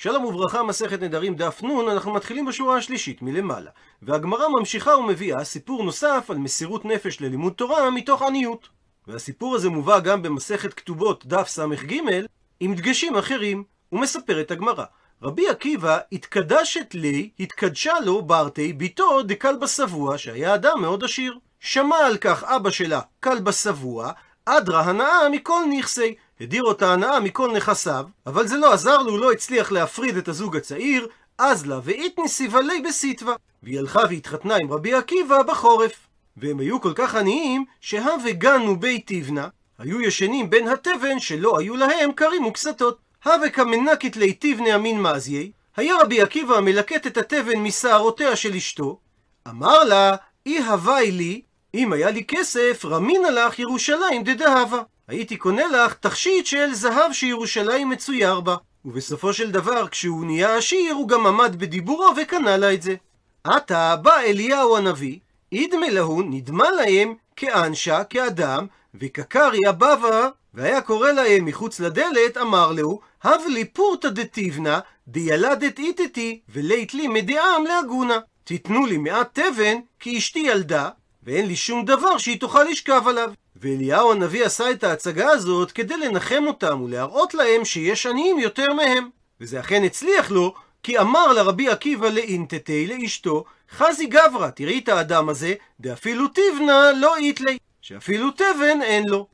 שלום וברכה, מסכת נדרים דף נ', אנחנו מתחילים בשורה השלישית מלמעלה. והגמרא ממשיכה ומביאה סיפור נוסף על מסירות נפש ללימוד תורה מתוך עניות. והסיפור הזה מובא גם במסכת כתובות דף ס"ג, עם דגשים אחרים, ומספרת הגמרא. רבי עקיבא התקדשת לי, התקדשה לו ברתי, ביתו דכלבא שבוע, שהיה אדם מאוד עשיר. שמע על כך אבא שלה, כלבא שבוע, אדרא הנאה מכל נכסי. הדיר אותה הנאה מכל נכסיו, אבל זה לא עזר לו, הוא לא הצליח להפריד את הזוג הצעיר, אז לה ואיתני סיבלי בסיטווה. והיא הלכה והתחתנה עם רבי עקיבא בחורף. והם היו כל כך עניים, שהווה גנו בי תבנה, היו ישנים בין התבן שלא היו להם כרים וקסתות. הווה כמנקת לי תבנה אמין מזיי, היה רבי עקיבא מלקט את התבן משערותיה של אשתו, אמר לה, אי הווי לי, אם היה לי כסף, רמינה לך ירושלים דדהבה. הייתי קונה לך תכשיט של זהב שירושלים מצויר בה. ובסופו של דבר, כשהוא נהיה עשיר, הוא גם עמד בדיבורו וקנה לה את זה. עתה בא אליהו הנביא, אידמה להו, נדמה להם כאנשה, כאדם, וקקריה בבא, והיה קורא להם מחוץ לדלת, אמר לו, הב לי פורתא דתיבנה, דילדת איתתי, ולית לי מדעם להגונה. תיתנו לי מעט תבן, כי אשתי ילדה, ואין לי שום דבר שהיא תוכל לשכב עליו. ואליהו הנביא עשה את ההצגה הזאת כדי לנחם אותם ולהראות להם שיש עניים יותר מהם. וזה אכן הצליח לו, כי אמר לרבי עקיבא לאינטטי לאשתו, חזי גברא, תראי את האדם הזה, דאפילו תבנה לא איתלי, שאפילו תבן אין לו.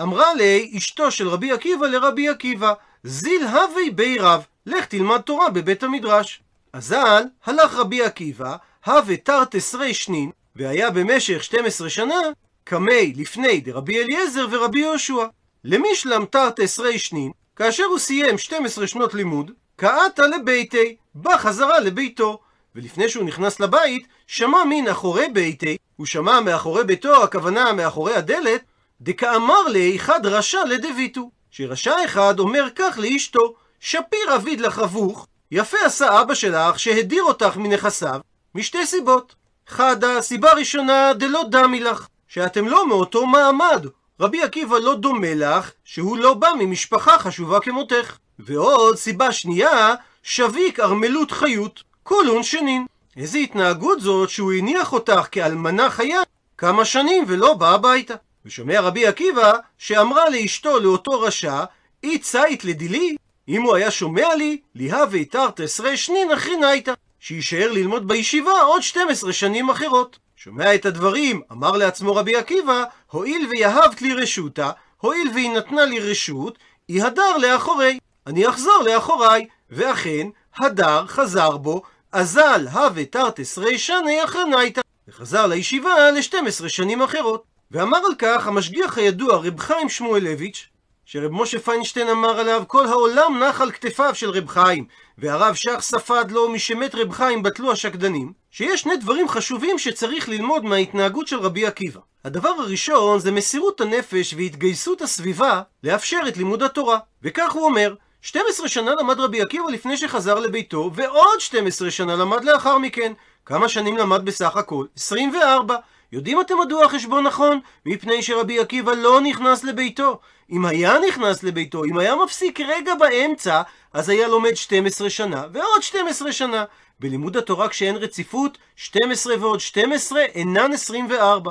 אמרה לי אשתו של רבי עקיבא לרבי עקיבא, זיל הווי בי רב, לך תלמד תורה בבית המדרש. אזל, הלך רבי עקיבא, הווה תרתסרי שנין, והיה במשך 12 שנה קמי לפני דרבי אליעזר ורבי יהושע. למשלם תרתס רי שנין, כאשר הוא סיים 12 שנות לימוד, קעתה לביתי, בא חזרה לביתו. ולפני שהוא נכנס לבית, שמע מן אחורי ביתי, הוא שמע מאחורי ביתו, הכוונה מאחורי הדלת, דקאמר לי אחד רשע לדביתו, שרשע אחד אומר כך לאשתו, שפיר אביד לך אבוך, יפה עשה אבא שלך שהדיר אותך מנכסיו, משתי סיבות. חדה, סיבה ראשונה, דלא דמי לך, שאתם לא מאותו מעמד. רבי עקיבא לא דומה לך, שהוא לא בא ממשפחה חשובה כמותך. ועוד סיבה שנייה, שביק ארמלות חיות, כולון שנין. איזה התנהגות זאת שהוא הניח אותך כאלמנה חיה כמה שנים ולא בא הביתה. ושומע רבי עקיבא שאמרה לאשתו לאותו רשע, אי צית לדילי, אם הוא היה שומע לי, ליהווה תרתס רי שנין אחי נייתא. שיישאר ללמוד בישיבה עוד 12 שנים אחרות. שומע את הדברים, אמר לעצמו רבי עקיבא, הואיל ויהבת לי רשותה, הואיל והיא נתנה לי רשות, היא הדר לאחורי. אני אחזור לאחוריי. ואכן, הדר חזר בו, אזל הווה תרתס רי שני אחרנייתא. וחזר לישיבה ל-12 שנים אחרות. ואמר על כך המשגיח הידוע רב חיים שמואלביץ', שרב משה פיינשטיין אמר עליו, כל העולם נח על כתפיו של רב חיים, והרב שך ספד לו משמת רב חיים בטלו השקדנים, שיש שני דברים חשובים שצריך ללמוד מההתנהגות של רבי עקיבא. הדבר הראשון זה מסירות הנפש והתגייסות הסביבה לאפשר את לימוד התורה. וכך הוא אומר, 12 שנה למד רבי עקיבא לפני שחזר לביתו, ועוד 12 שנה למד לאחר מכן. כמה שנים למד בסך הכל? 24. יודעים אתם מדוע החשבון נכון? מפני שרבי עקיבא לא נכנס לביתו. אם היה נכנס לביתו, אם היה מפסיק רגע באמצע, אז היה לומד 12 שנה, ועוד 12 שנה. בלימוד התורה כשאין רציפות, 12 ועוד 12 אינן 24.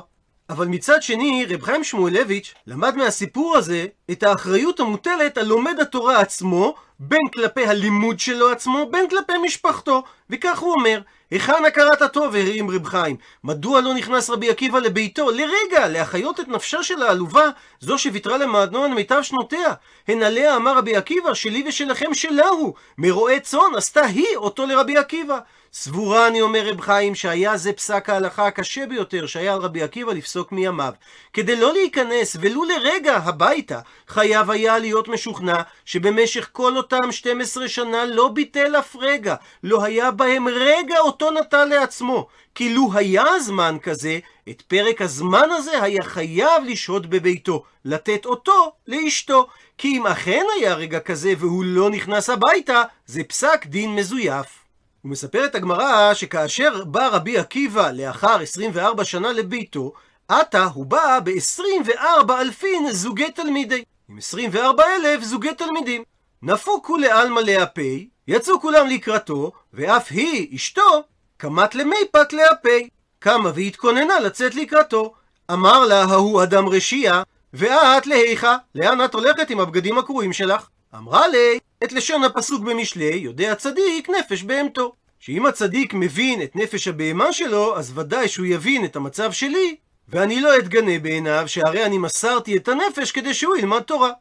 אבל מצד שני, רב חיים שמואלביץ' למד מהסיפור הזה את האחריות המוטלת על לומד התורה עצמו, בין כלפי הלימוד שלו עצמו, בין כלפי משפחתו. וכך הוא אומר, היכן הכרת הטוב, הרים רב חיים? מדוע לא נכנס רבי עקיבא לביתו לרגע להחיות את נפשה של העלובה, זו שוויתרה למעדנון מיטב שנותיה? הן עליה אמר רבי עקיבא, שלי ושלכם שלה הוא, מרועה צאן עשתה היא אותו לרבי עקיבא. סבורה אני אומר רב חיים שהיה זה פסק ההלכה הקשה ביותר שהיה על רבי עקיבא לפסוק מימיו. כדי לא להיכנס ולו לרגע הביתה, חייב היה להיות משוכנע שבמשך כל אותם 12 שנה לא ביטל אף רגע, לא היה בהם רגע אותו נטל לעצמו. כי לו היה זמן כזה, את פרק הזמן הזה היה חייב לשהות בביתו, לתת אותו לאשתו. כי אם אכן היה רגע כזה והוא לא נכנס הביתה, זה פסק דין מזויף. ומספרת הגמרא שכאשר בא רבי עקיבא לאחר 24 שנה לביתו, עתה הוא בא ב-24 אלפין זוגי תלמידי, עם 24 אלף זוגי תלמידים. נפוקו לעלמא להפי, יצאו כולם לקראתו, ואף היא, אשתו, קמת למי פת להפי. קמה והתכוננה לצאת לקראתו. אמר לה ההוא אדם רשייה, ואת להיכה, לאן את הולכת עם הבגדים הקרועים שלך? אמרה לי, את לשון הפסוק במשלי, יודע צדיק נפש בהמתו. שאם הצדיק מבין את נפש הבהמה שלו, אז ודאי שהוא יבין את המצב שלי, ואני לא אתגנה בעיניו, שהרי אני מסרתי את הנפש כדי שהוא ילמד תורה.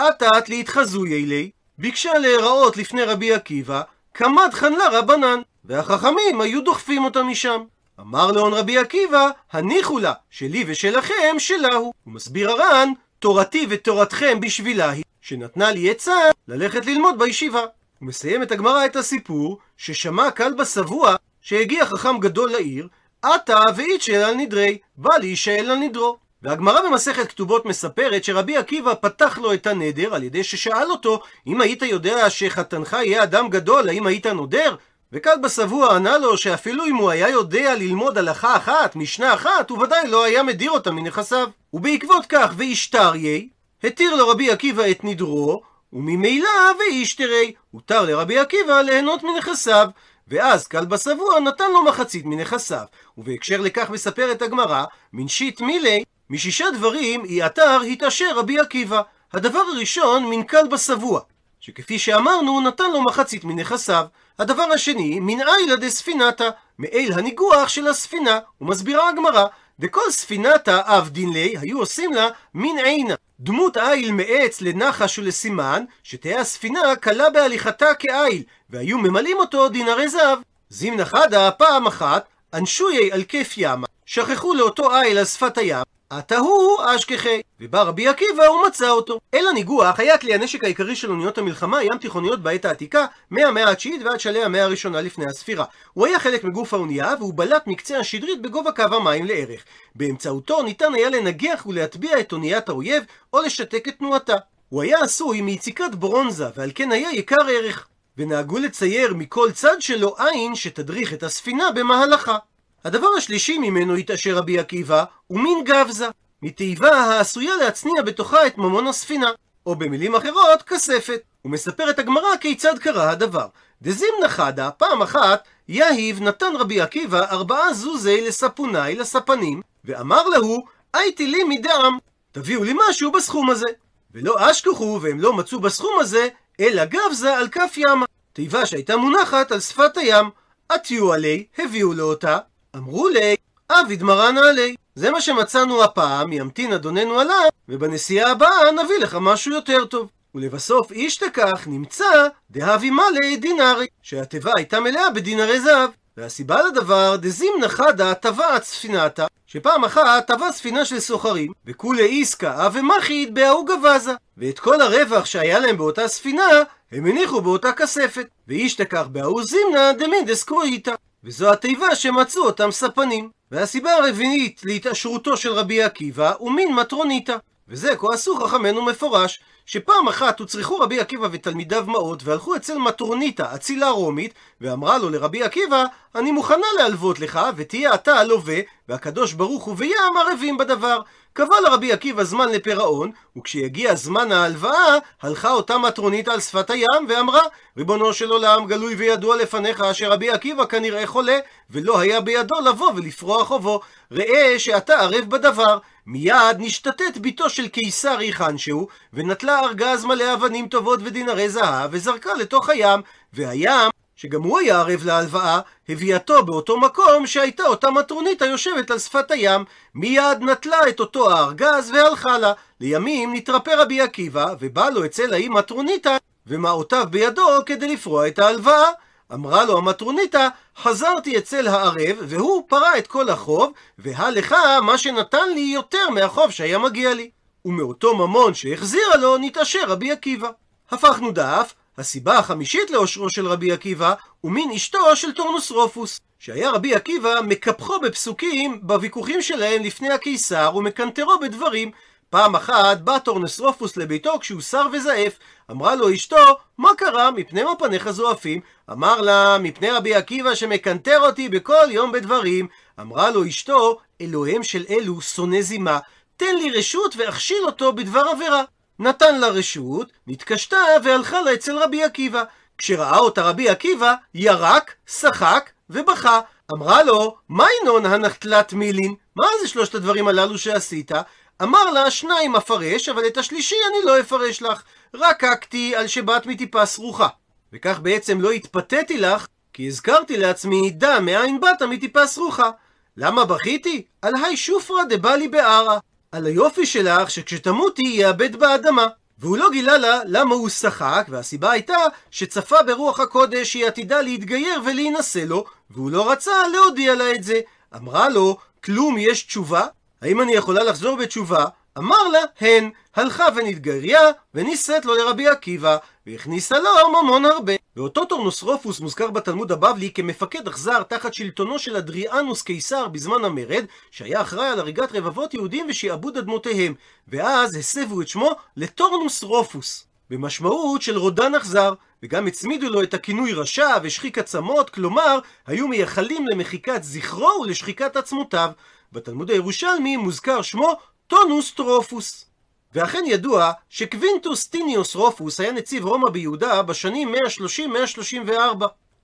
אט-אט להתחזוי אלי, ביקשה להיראות לפני רבי עקיבא, קמד חנלה רבנן, והחכמים היו דוחפים אותה משם. אמר לאון רבי עקיבא, הניחו לה, שלי ושלכם, שלה הוא. הוא מסביר הר"ן, תורתי ותורתכם בשבילה היא, שנתנה לי עצה ללכת ללמוד בישיבה. הוא מסיים את הגמרא את הסיפור, ששמע כלבא שבוע, שהגיע חכם גדול לעיר, עתה ואיצ'ל על נדרי, בא להישאל על נדרו. והגמרא במסכת כתובות מספרת שרבי עקיבא פתח לו את הנדר על ידי ששאל אותו אם היית יודע שחתנך יהיה אדם גדול, האם היית נודר? וכלבא שבוע ענה לו שאפילו אם הוא היה יודע ללמוד הלכה אחת, משנה אחת, הוא ודאי לא היה מדיר אותה מנכסיו. ובעקבות כך ואישתריה, התיר לו רבי עקיבא את נדרו, וממילא ואישתרי, הותר לרבי עקיבא ליהנות מנכסיו. ואז כלבא שבוע נתן לו מחצית מנכסיו. ובהקשר לכך מספרת הגמרא, מנשית מילי, משישה דברים יעתר התעשר רבי עקיבא. הדבר הראשון, מן כלבא שבוע, שכפי שאמרנו, נתן לו מחצית מנכסיו. הדבר השני, מן איילה דספינתה, מאל הניגוח של הספינה, ומסבירה הגמרא, וכל ספינתה אב דין לי, היו עושים לה מין עינה, דמות איל מעץ לנחש ולסימן, שתהא הספינה קלה בהליכתה כאיל, והיו ממלאים אותו דינרי זהב. זימנה חדה פעם אחת, אנשויי על כיף ימה, שכחו לאותו איל על שפת הים, עתה הוא אשכחי, ובא רבי עקיבא ומצא אותו. אל הניגוח היה כלי הנשק העיקרי של אוניות המלחמה ים תיכוניות בעת העתיקה, מהמאה התשיעית ועד שלהי המאה הראשונה לפני הספירה. הוא היה חלק מגוף האונייה, והוא בלט מקצה השדרית בגובה קו המים לערך. באמצעותו ניתן היה לנגח ולהטביע את אוניית האויב, או לשתק את תנועתה. הוא היה עשוי מיציקת ברונזה, ועל כן היה יקר ערך. ונהגו לצייר מכל צד שלו עין שתדריך את הספינה במהלכה. הדבר השלישי ממנו התעשר רבי עקיבא הוא מין גבזה, מתיבה העשויה להצניע בתוכה את ממון הספינה, או במילים אחרות, כספת. הוא מספר את הגמרא כיצד קרה הדבר. דזימנה חדה, פעם אחת, יהיב נתן רבי עקיבא ארבעה זוזי לספוני, לספנים, ואמר להו, הייתי לי מדעם, תביאו לי משהו בסכום הזה. ולא אשכחו, והם לא מצאו בסכום הזה, אלא גבזה על כף ימה. תיבה שהייתה מונחת על שפת הים. עטיו עלי, הביאו לו אותה, אמרו לי, אביד מרן עלי. זה מה שמצאנו הפעם, ימתין אדוננו עליו, ובנסיעה הבאה נביא לך משהו יותר טוב. ולבסוף איש תקח נמצא דהבי מלא דינארי, שהתיבה הייתה מלאה בדינרי זהב. והסיבה לדבר, דזימנה חדה טבעת ספינתה, שפעם אחת טבע ספינה של סוחרים, וכולי איסקא ומחיד בהאו גבזה, ואת כל הרווח שהיה להם באותה ספינה, הם הניחו באותה כספת, ואיש תקח בהאו זימנה דמידס קרואיתא. וזו התיבה שמצאו אותם ספנים. והסיבה הרביעית להתעשרותו של רבי עקיבא הוא מין מטרוניתא. וזה כועסו חכמינו מפורש, שפעם אחת הוצרכו רבי עקיבא ותלמידיו מעות, והלכו אצל מטרוניתא, אצילה רומית, ואמרה לו לרבי עקיבא, אני מוכנה להלוות לך, ותהיה אתה הלווה, והקדוש ברוך הוא וים ערבים בדבר. קבע לרבי עקיבא זמן לפירעון, וכשיגיע זמן ההלוואה, הלכה אותה מטרונית על שפת הים ואמרה, ריבונו של עולם, גלוי וידוע לפניך שרבי עקיבא כנראה חולה, ולא היה בידו לבוא ולפרוע חובו. ראה שאתה ערב בדבר. מיד נשתתת בתו של קיסר היכן שהוא, ונטלה ארגז מלא אבנים טובות ודינרי זהב, וזרקה לתוך הים, והים שגם הוא היה ערב להלוואה, הביאתו באותו מקום שהייתה אותה מטרונית היושבת על שפת הים. מיד נטלה את אותו הארגז והלכה לה. לימים נתרפא רבי עקיבא, ובא לו אצל האי מטרוניתא, ומעותיו בידו כדי לפרוע את ההלוואה. אמרה לו המטרוניתא, חזרתי אצל הערב, והוא פרע את כל החוב, והלך מה שנתן לי יותר מהחוב שהיה מגיע לי. ומאותו ממון שהחזירה לו, נתעשר רבי עקיבא. הפכנו דף, הסיבה החמישית לאושרו של רבי עקיבא הוא מין אשתו של טורנוס רופוס, שהיה רבי עקיבא מקפחו בפסוקים בוויכוחים שלהם לפני הקיסר ומקנטרו בדברים. פעם אחת בא טורנוס רופוס לביתו כשהוא סר וזעף. אמרה לו אשתו, מה קרה? מפני מה פניך זועפים? אמר לה, מפני רבי עקיבא שמקנטר אותי בכל יום בדברים. אמרה לו אשתו, אלוהים של אלו שונא זימה, תן לי רשות ואכשיל אותו בדבר עבירה. נתן לה רשות, נתקשתה והלכה לה אצל רבי עקיבא. כשראה אותה רבי עקיבא, ירק, שחק ובכה. אמרה לו, מה ינון הנחתלת מילין? מה זה שלושת הדברים הללו שעשית? אמר לה, שניים אפרש, אבל את השלישי אני לא אפרש לך. רק הקתי על שבאת מטיפה סרוחה. וכך בעצם לא התפתיתי לך, כי הזכרתי לעצמי, דע מאין באת מטיפה סרוחה. למה בכיתי? על היי שופרא דבא לי בערה. על היופי שלך שכשתמותי יאבד באדמה. והוא לא גילה לה למה הוא שחק, והסיבה הייתה שצפה ברוח הקודש שהיא עתידה להתגייר ולהינשא לו, והוא לא רצה להודיע לה את זה. אמרה לו, כלום יש תשובה? האם אני יכולה לחזור בתשובה? אמר לה, הן, הלכה ונתגריה, ונישאת לו לרבי עקיבא, והכניסה לו ממון הרבה. ואותו טורנוסרופוס מוזכר בתלמוד הבבלי כמפקד אכזר תחת שלטונו של אדריאנוס קיסר בזמן המרד, שהיה אחראי על הריגת רבבות יהודים ושעבוד אדמותיהם, ואז הסבו את שמו לטורנוסרופוס, במשמעות של רודן אכזר, וגם הצמידו לו את הכינוי רשע ושחיק עצמות, כלומר, היו מייחלים למחיקת זכרו ולשחיקת עצמותיו. בתלמוד הירושלמי מוזכר שמו טונוס טרופוס. ואכן ידוע שקווינטוס טיניוס רופוס היה נציב רומא ביהודה בשנים 130-134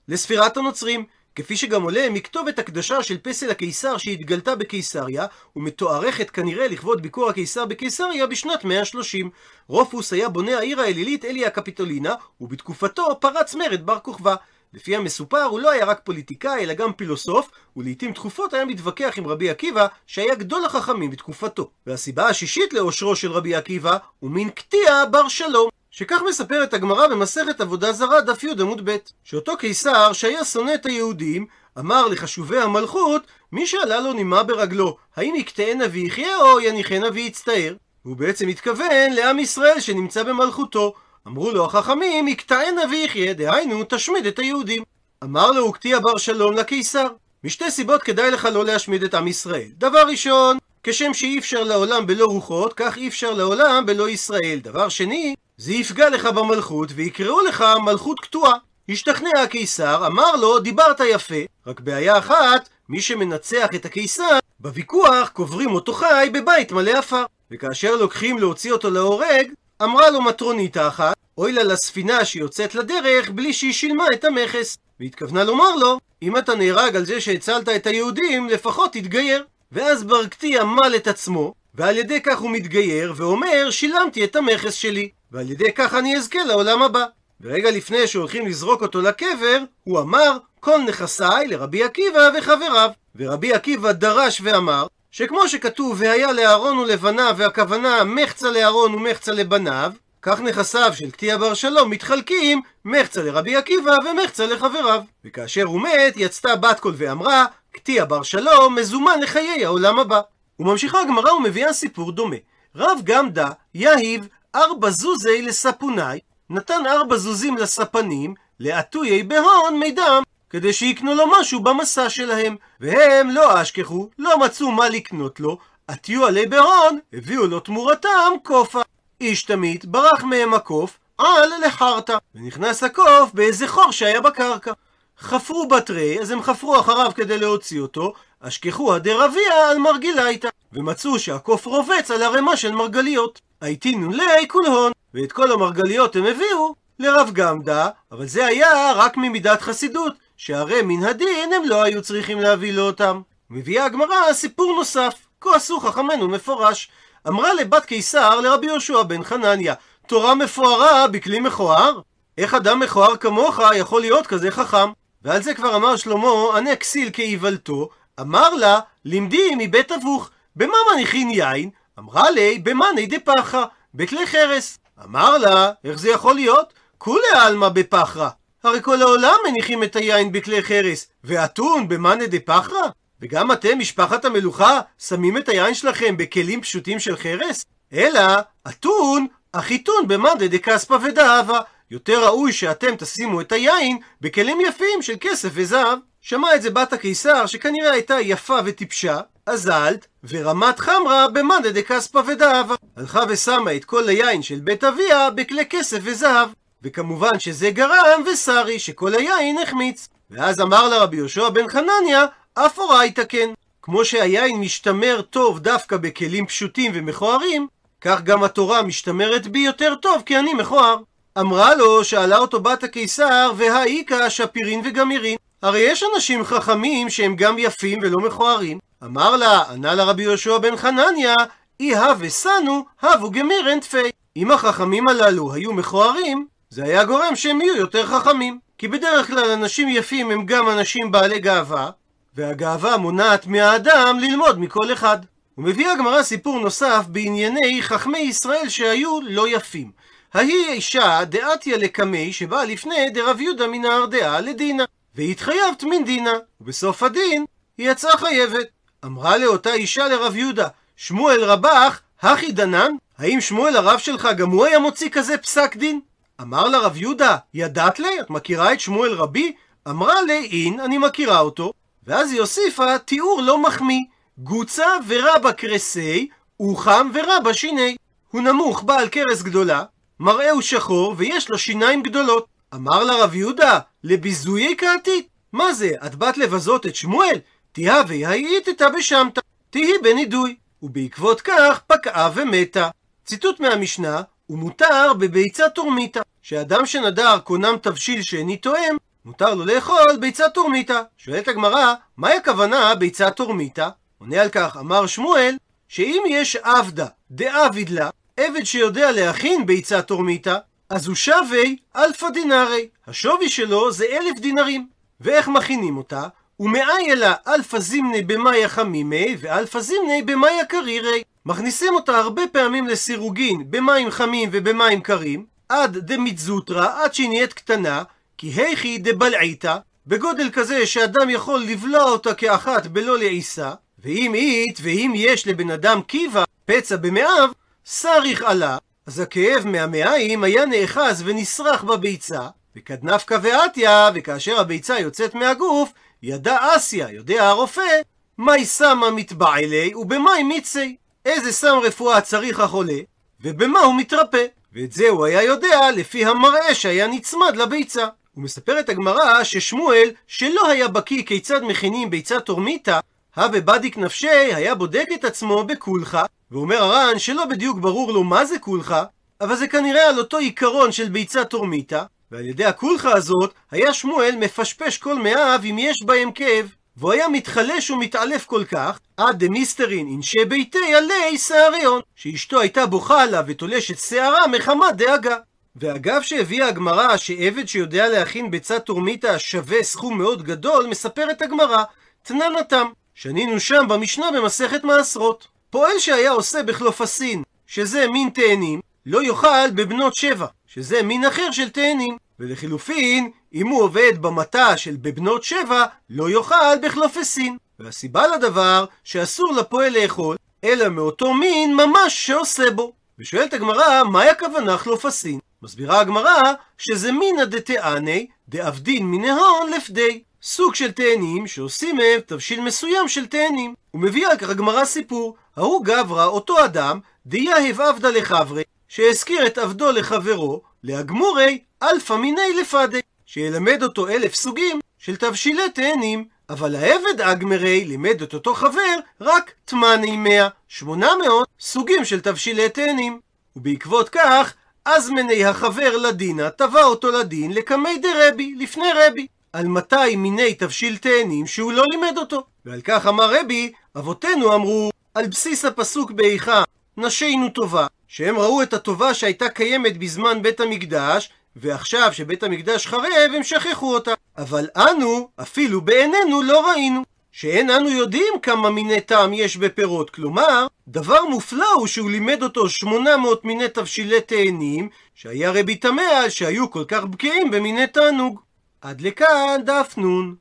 לספירת הנוצרים, כפי שגם עולה מכתובת הקדשה של פסל הקיסר שהתגלתה בקיסריה, ומתוארכת כנראה לכבוד ביקור הקיסר בקיסריה בשנת 130. רופוס היה בונה העיר האלילית אליה קפיטולינה, ובתקופתו פרץ מרד בר כוכבא. לפי המסופר הוא לא היה רק פוליטיקאי אלא גם פילוסוף, ולעיתים תכופות היה מתווכח עם רבי עקיבא, שהיה גדול החכמים בתקופתו. והסיבה השישית לאושרו של רבי עקיבא הוא מין קטיע בר שלום. שכך מספרת הגמרא במסכת עבודה זרה דף י עמוד ב' שאותו קיסר שהיה שונא את היהודים אמר לחשובי המלכות מי שעלה לו נימה ברגלו האם יקטענה ויחיה או יניחנה ויצטער? הוא בעצם התכוון לעם ישראל שנמצא במלכותו אמרו לו החכמים, יקטענה ויחיה, דהיינו, תשמיד את היהודים. אמר לו וקטיה בר שלום לקיסר, משתי סיבות כדאי לך לא להשמיד את עם ישראל. דבר ראשון, כשם שאי אפשר לעולם בלא רוחות, כך אי אפשר לעולם בלא ישראל. דבר שני, זה יפגע לך במלכות, ויקראו לך מלכות קטועה. השתכנע הקיסר, אמר לו, דיברת יפה, רק בעיה אחת, מי שמנצח את הקיסר, בוויכוח קוברים אותו חי בבית מלא עפר. וכאשר לוקחים להוציא אותו להורג, אמרה לו מטרונית אחת, אוי לה לספינה שיוצאת לדרך בלי שהיא שילמה את המכס. והתכוונה לומר לו, אם אתה נהרג על זה שהצלת את היהודים, לפחות תתגייר. ואז ברקתי עמל את עצמו, ועל ידי כך הוא מתגייר, ואומר, שילמתי את המכס שלי, ועל ידי כך אני אזכה לעולם הבא. ורגע לפני שהולכים לזרוק אותו לקבר, הוא אמר, כל נכסיי לרבי עקיבא וחבריו. ורבי עקיבא דרש ואמר, שכמו שכתוב, והיה לאהרון ולבניו, והכוונה מחצה לאהרון ומחצה לבניו, כך נכסיו של קטיה בר שלום מתחלקים מחצה לרבי עקיבא ומחצה לחבריו. וכאשר הוא מת, יצתה בת קול ואמרה, קטיה בר שלום מזומן לחיי העולם הבא. וממשיכה הגמרא ומביאה סיפור דומה. רב גמדה יהיב ארבע זוזי לספוני, נתן ארבע זוזים לספנים, לעטויי בהון מידם, כדי שיקנו לו משהו במסע שלהם. והם לא אשכחו, לא מצאו מה לקנות לו, עטיו עלי בהון, הביאו לו תמורתם קופה. איש תמית ברח מהם הקוף, על לחרטה, ונכנס הקוף באיזה חור שהיה בקרקע. חפרו בתרי, אז הם חפרו אחריו כדי להוציא אותו, אשכחו הדרביה על מרגילייתא, ומצאו שהקוף רובץ על ערימה של מרגליות. הייתינו לי כולהון, ואת כל המרגליות הם הביאו לרב גמדה, אבל זה היה רק ממידת חסידות, שהרי מן הדין הם לא היו צריכים להביא לו אותם. מביאה הגמרא סיפור נוסף, כה עשו חכמינו מפורש. אמרה לבת קיסר לרבי יהושע בן חנניה, תורה מפוארה בכלי מכוער? איך אדם מכוער כמוך יכול להיות כזה חכם? ועל זה כבר אמר שלמה, ענה כסיל כאיוולתו, אמר לה, לימדי מבית אבוך, במה מניחין יין? אמרה לי, במאני דפחרא, בכלי חרס. אמר לה, איך זה יכול להיות? כולי עלמא בפחרא. הרי כל העולם מניחים את היין בכלי חרס, ואתון במאנה דפחרא? וגם אתם, משפחת המלוכה, שמים את היין שלכם בכלים פשוטים של חרס? אלא, אתון, אחיתון במאנה דכספא ודאבה. יותר ראוי שאתם תשימו את היין בכלים יפים של כסף וזהב. שמע את זה בת הקיסר, שכנראה הייתה יפה וטיפשה, אזלת, ורמת חמרה במאנה דכספא ודאבה. הלכה ושמה את כל היין של בית אביה בכלי כסף וזהב. וכמובן שזה גרם וסרי שכל היין החמיץ. ואז אמר לה רבי יהושע בן חנניה, אף אורייתא כן. כמו שהיין משתמר טוב דווקא בכלים פשוטים ומכוערים, כך גם התורה משתמרת בי יותר טוב כי אני מכוער. אמרה לו, שאלה אותו בת הקיסר, והאיכא שפירין וגמירין. הרי יש אנשים חכמים שהם גם יפים ולא מכוערים. אמר לה, ענה לה רבי יהושע בן חנניה, אי הווה סנו, הבו גמירן תפי. אם החכמים הללו היו מכוערים, זה היה גורם שהם יהיו יותר חכמים. כי בדרך כלל אנשים יפים הם גם אנשים בעלי גאווה, והגאווה מונעת מהאדם ללמוד מכל אחד. ומביאה הגמרא סיפור נוסף בענייני חכמי ישראל שהיו לא יפים. ההיא אישה דעתיה לקמי שבאה לפני דרב יהודה מנהר דעה לדינה, והתחייבת מן דינה, ובסוף הדין היא יצאה חייבת. אמרה לאותה אישה לרב יהודה, שמואל רבך, הכי דנן? האם שמואל הרב שלך גם הוא היה מוציא כזה פסק דין? אמר לה רב יהודה, ידעת לי? את מכירה את שמואל רבי? אמרה לי, אין, אני מכירה אותו. ואז היא הוסיפה תיאור לא מחמיא, גוצה ורבה קרסי, אוחם ורבה שיני. הוא נמוך, בעל קרס גדולה, מראהו שחור ויש לו שיניים גדולות. אמר לה רב יהודה, לביזויי קעתית. מה זה, את באת לבזות את שמואל? תהיה והיית איתה בשמתא. תהי בנידוי. ובעקבות כך פקעה ומתה. ציטוט מהמשנה, ומותר בביצה תורמיתא, שאדם שנדר קונם תבשיל שאיני תואם, מותר לו לאכול ביצה טורמיטא. שואלת הגמרא, מהי הכוונה ביצה טורמיטא? עונה על כך, אמר שמואל, שאם יש עבדא דעביד לה, עבד שיודע להכין ביצה תורמיתא, אז הוא שוי אלפא דינרי. השווי שלו זה אלף דינרים. ואיך מכינים אותה? ומעייל לה אלפא זימני במיא חמימי ואלפא זימני במיא קרירי. מכניסים אותה הרבה פעמים לסירוגין במים חמים ובמים קרים, עד דמתזוטרא, עד שהיא נהיית קטנה, כי היכי דבלעיתא, בגודל כזה שאדם יכול לבלוע אותה כאחת בלא לעיסה, ואם אית, ואם יש לבן אדם קיבה, פצע במאיו, סריך עלה, אז הכאב מהמעיים היה נאחז ונסרח בביצה, וכדנפקא ועטיה, וכאשר הביצה יוצאת מהגוף, ידע אסיה, יודע הרופא, מהי סמה מתבעלי ובמאי מיצי. איזה סם רפואה צריך החולה, ובמה הוא מתרפא. ואת זה הוא היה יודע לפי המראה שהיה נצמד לביצה. ומספרת הגמרא ששמואל, שלא היה בקיא כיצד מכינים ביצה תורמיתא, הווה בדיק נפשי היה בודק את עצמו בקולחה, ואומר הר"ן שלא בדיוק ברור לו מה זה קולחה, אבל זה כנראה על אותו עיקרון של ביצה תורמיתא, ועל ידי הקולחה הזאת היה שמואל מפשפש כל מאיו אם יש בהם כאב, והוא היה מתחלש ומתעלף כל כך, עד דמיסטרין אנשי ביתי עלי שעריון, שאשתו הייתה בוכה עליו ותולשת שערה מחמת דאגה. ואגב שהביאה הגמרא שעבד שיודע להכין ביצה תורמיתא שווה סכום מאוד גדול, מספרת הגמרא, תננתם, שנינו שם במשנה במסכת מעשרות. פועל שהיה עושה בחלופסין, שזה מין תאנים, לא יאכל בבנות שבע, שזה מין אחר של תאנים. ולחילופין, אם הוא עובד במטע של בבנות שבע, לא יאכל בחלופסין. והסיבה לדבר, שאסור לפועל לאכול, אלא מאותו מין ממש שעושה בו. ושואלת הגמרא, מהי הכוונה כלופסין? מסבירה הגמרא, שזה מינא דתאני, דעבדין מנהון לפדי. סוג של תאנים שעושים מהם תבשיל מסוים של תאנים. ומביאה כך הגמרא סיפור, ההוא גברא, אותו אדם, דיהב עבדא לחבריה, שהשכיר את עבדו לחברו, לאגמוריה אלפא מיני לפדי, שילמד אותו אלף סוגים של תבשילי תאנים, אבל העבד אגמריה לימד את אותו חבר רק תמני מאה, שמונה מאות סוגים של תבשילי תאנים. ובעקבות כך, אזמני החבר לדינה תבע אותו לדין לקמי דרבי, לפני רבי. על 200 מיני תבשיל תאנים שהוא לא לימד אותו. ועל כך אמר רבי, אבותינו אמרו, על בסיס הפסוק באיכה, נשינו טובה, שהם ראו את הטובה שהייתה קיימת בזמן בית המקדש, ועכשיו שבית המקדש חרב הם שכחו אותה. אבל אנו, אפילו בעינינו לא ראינו. שאין אנו יודעים כמה מיני טעם יש בפירות, כלומר, דבר מופלא הוא שהוא לימד אותו 800 מיני תבשילי תאנים, שהיה רבי תמה שהיו כל כך בקיאים במיני תענוג. עד לכאן דף נון.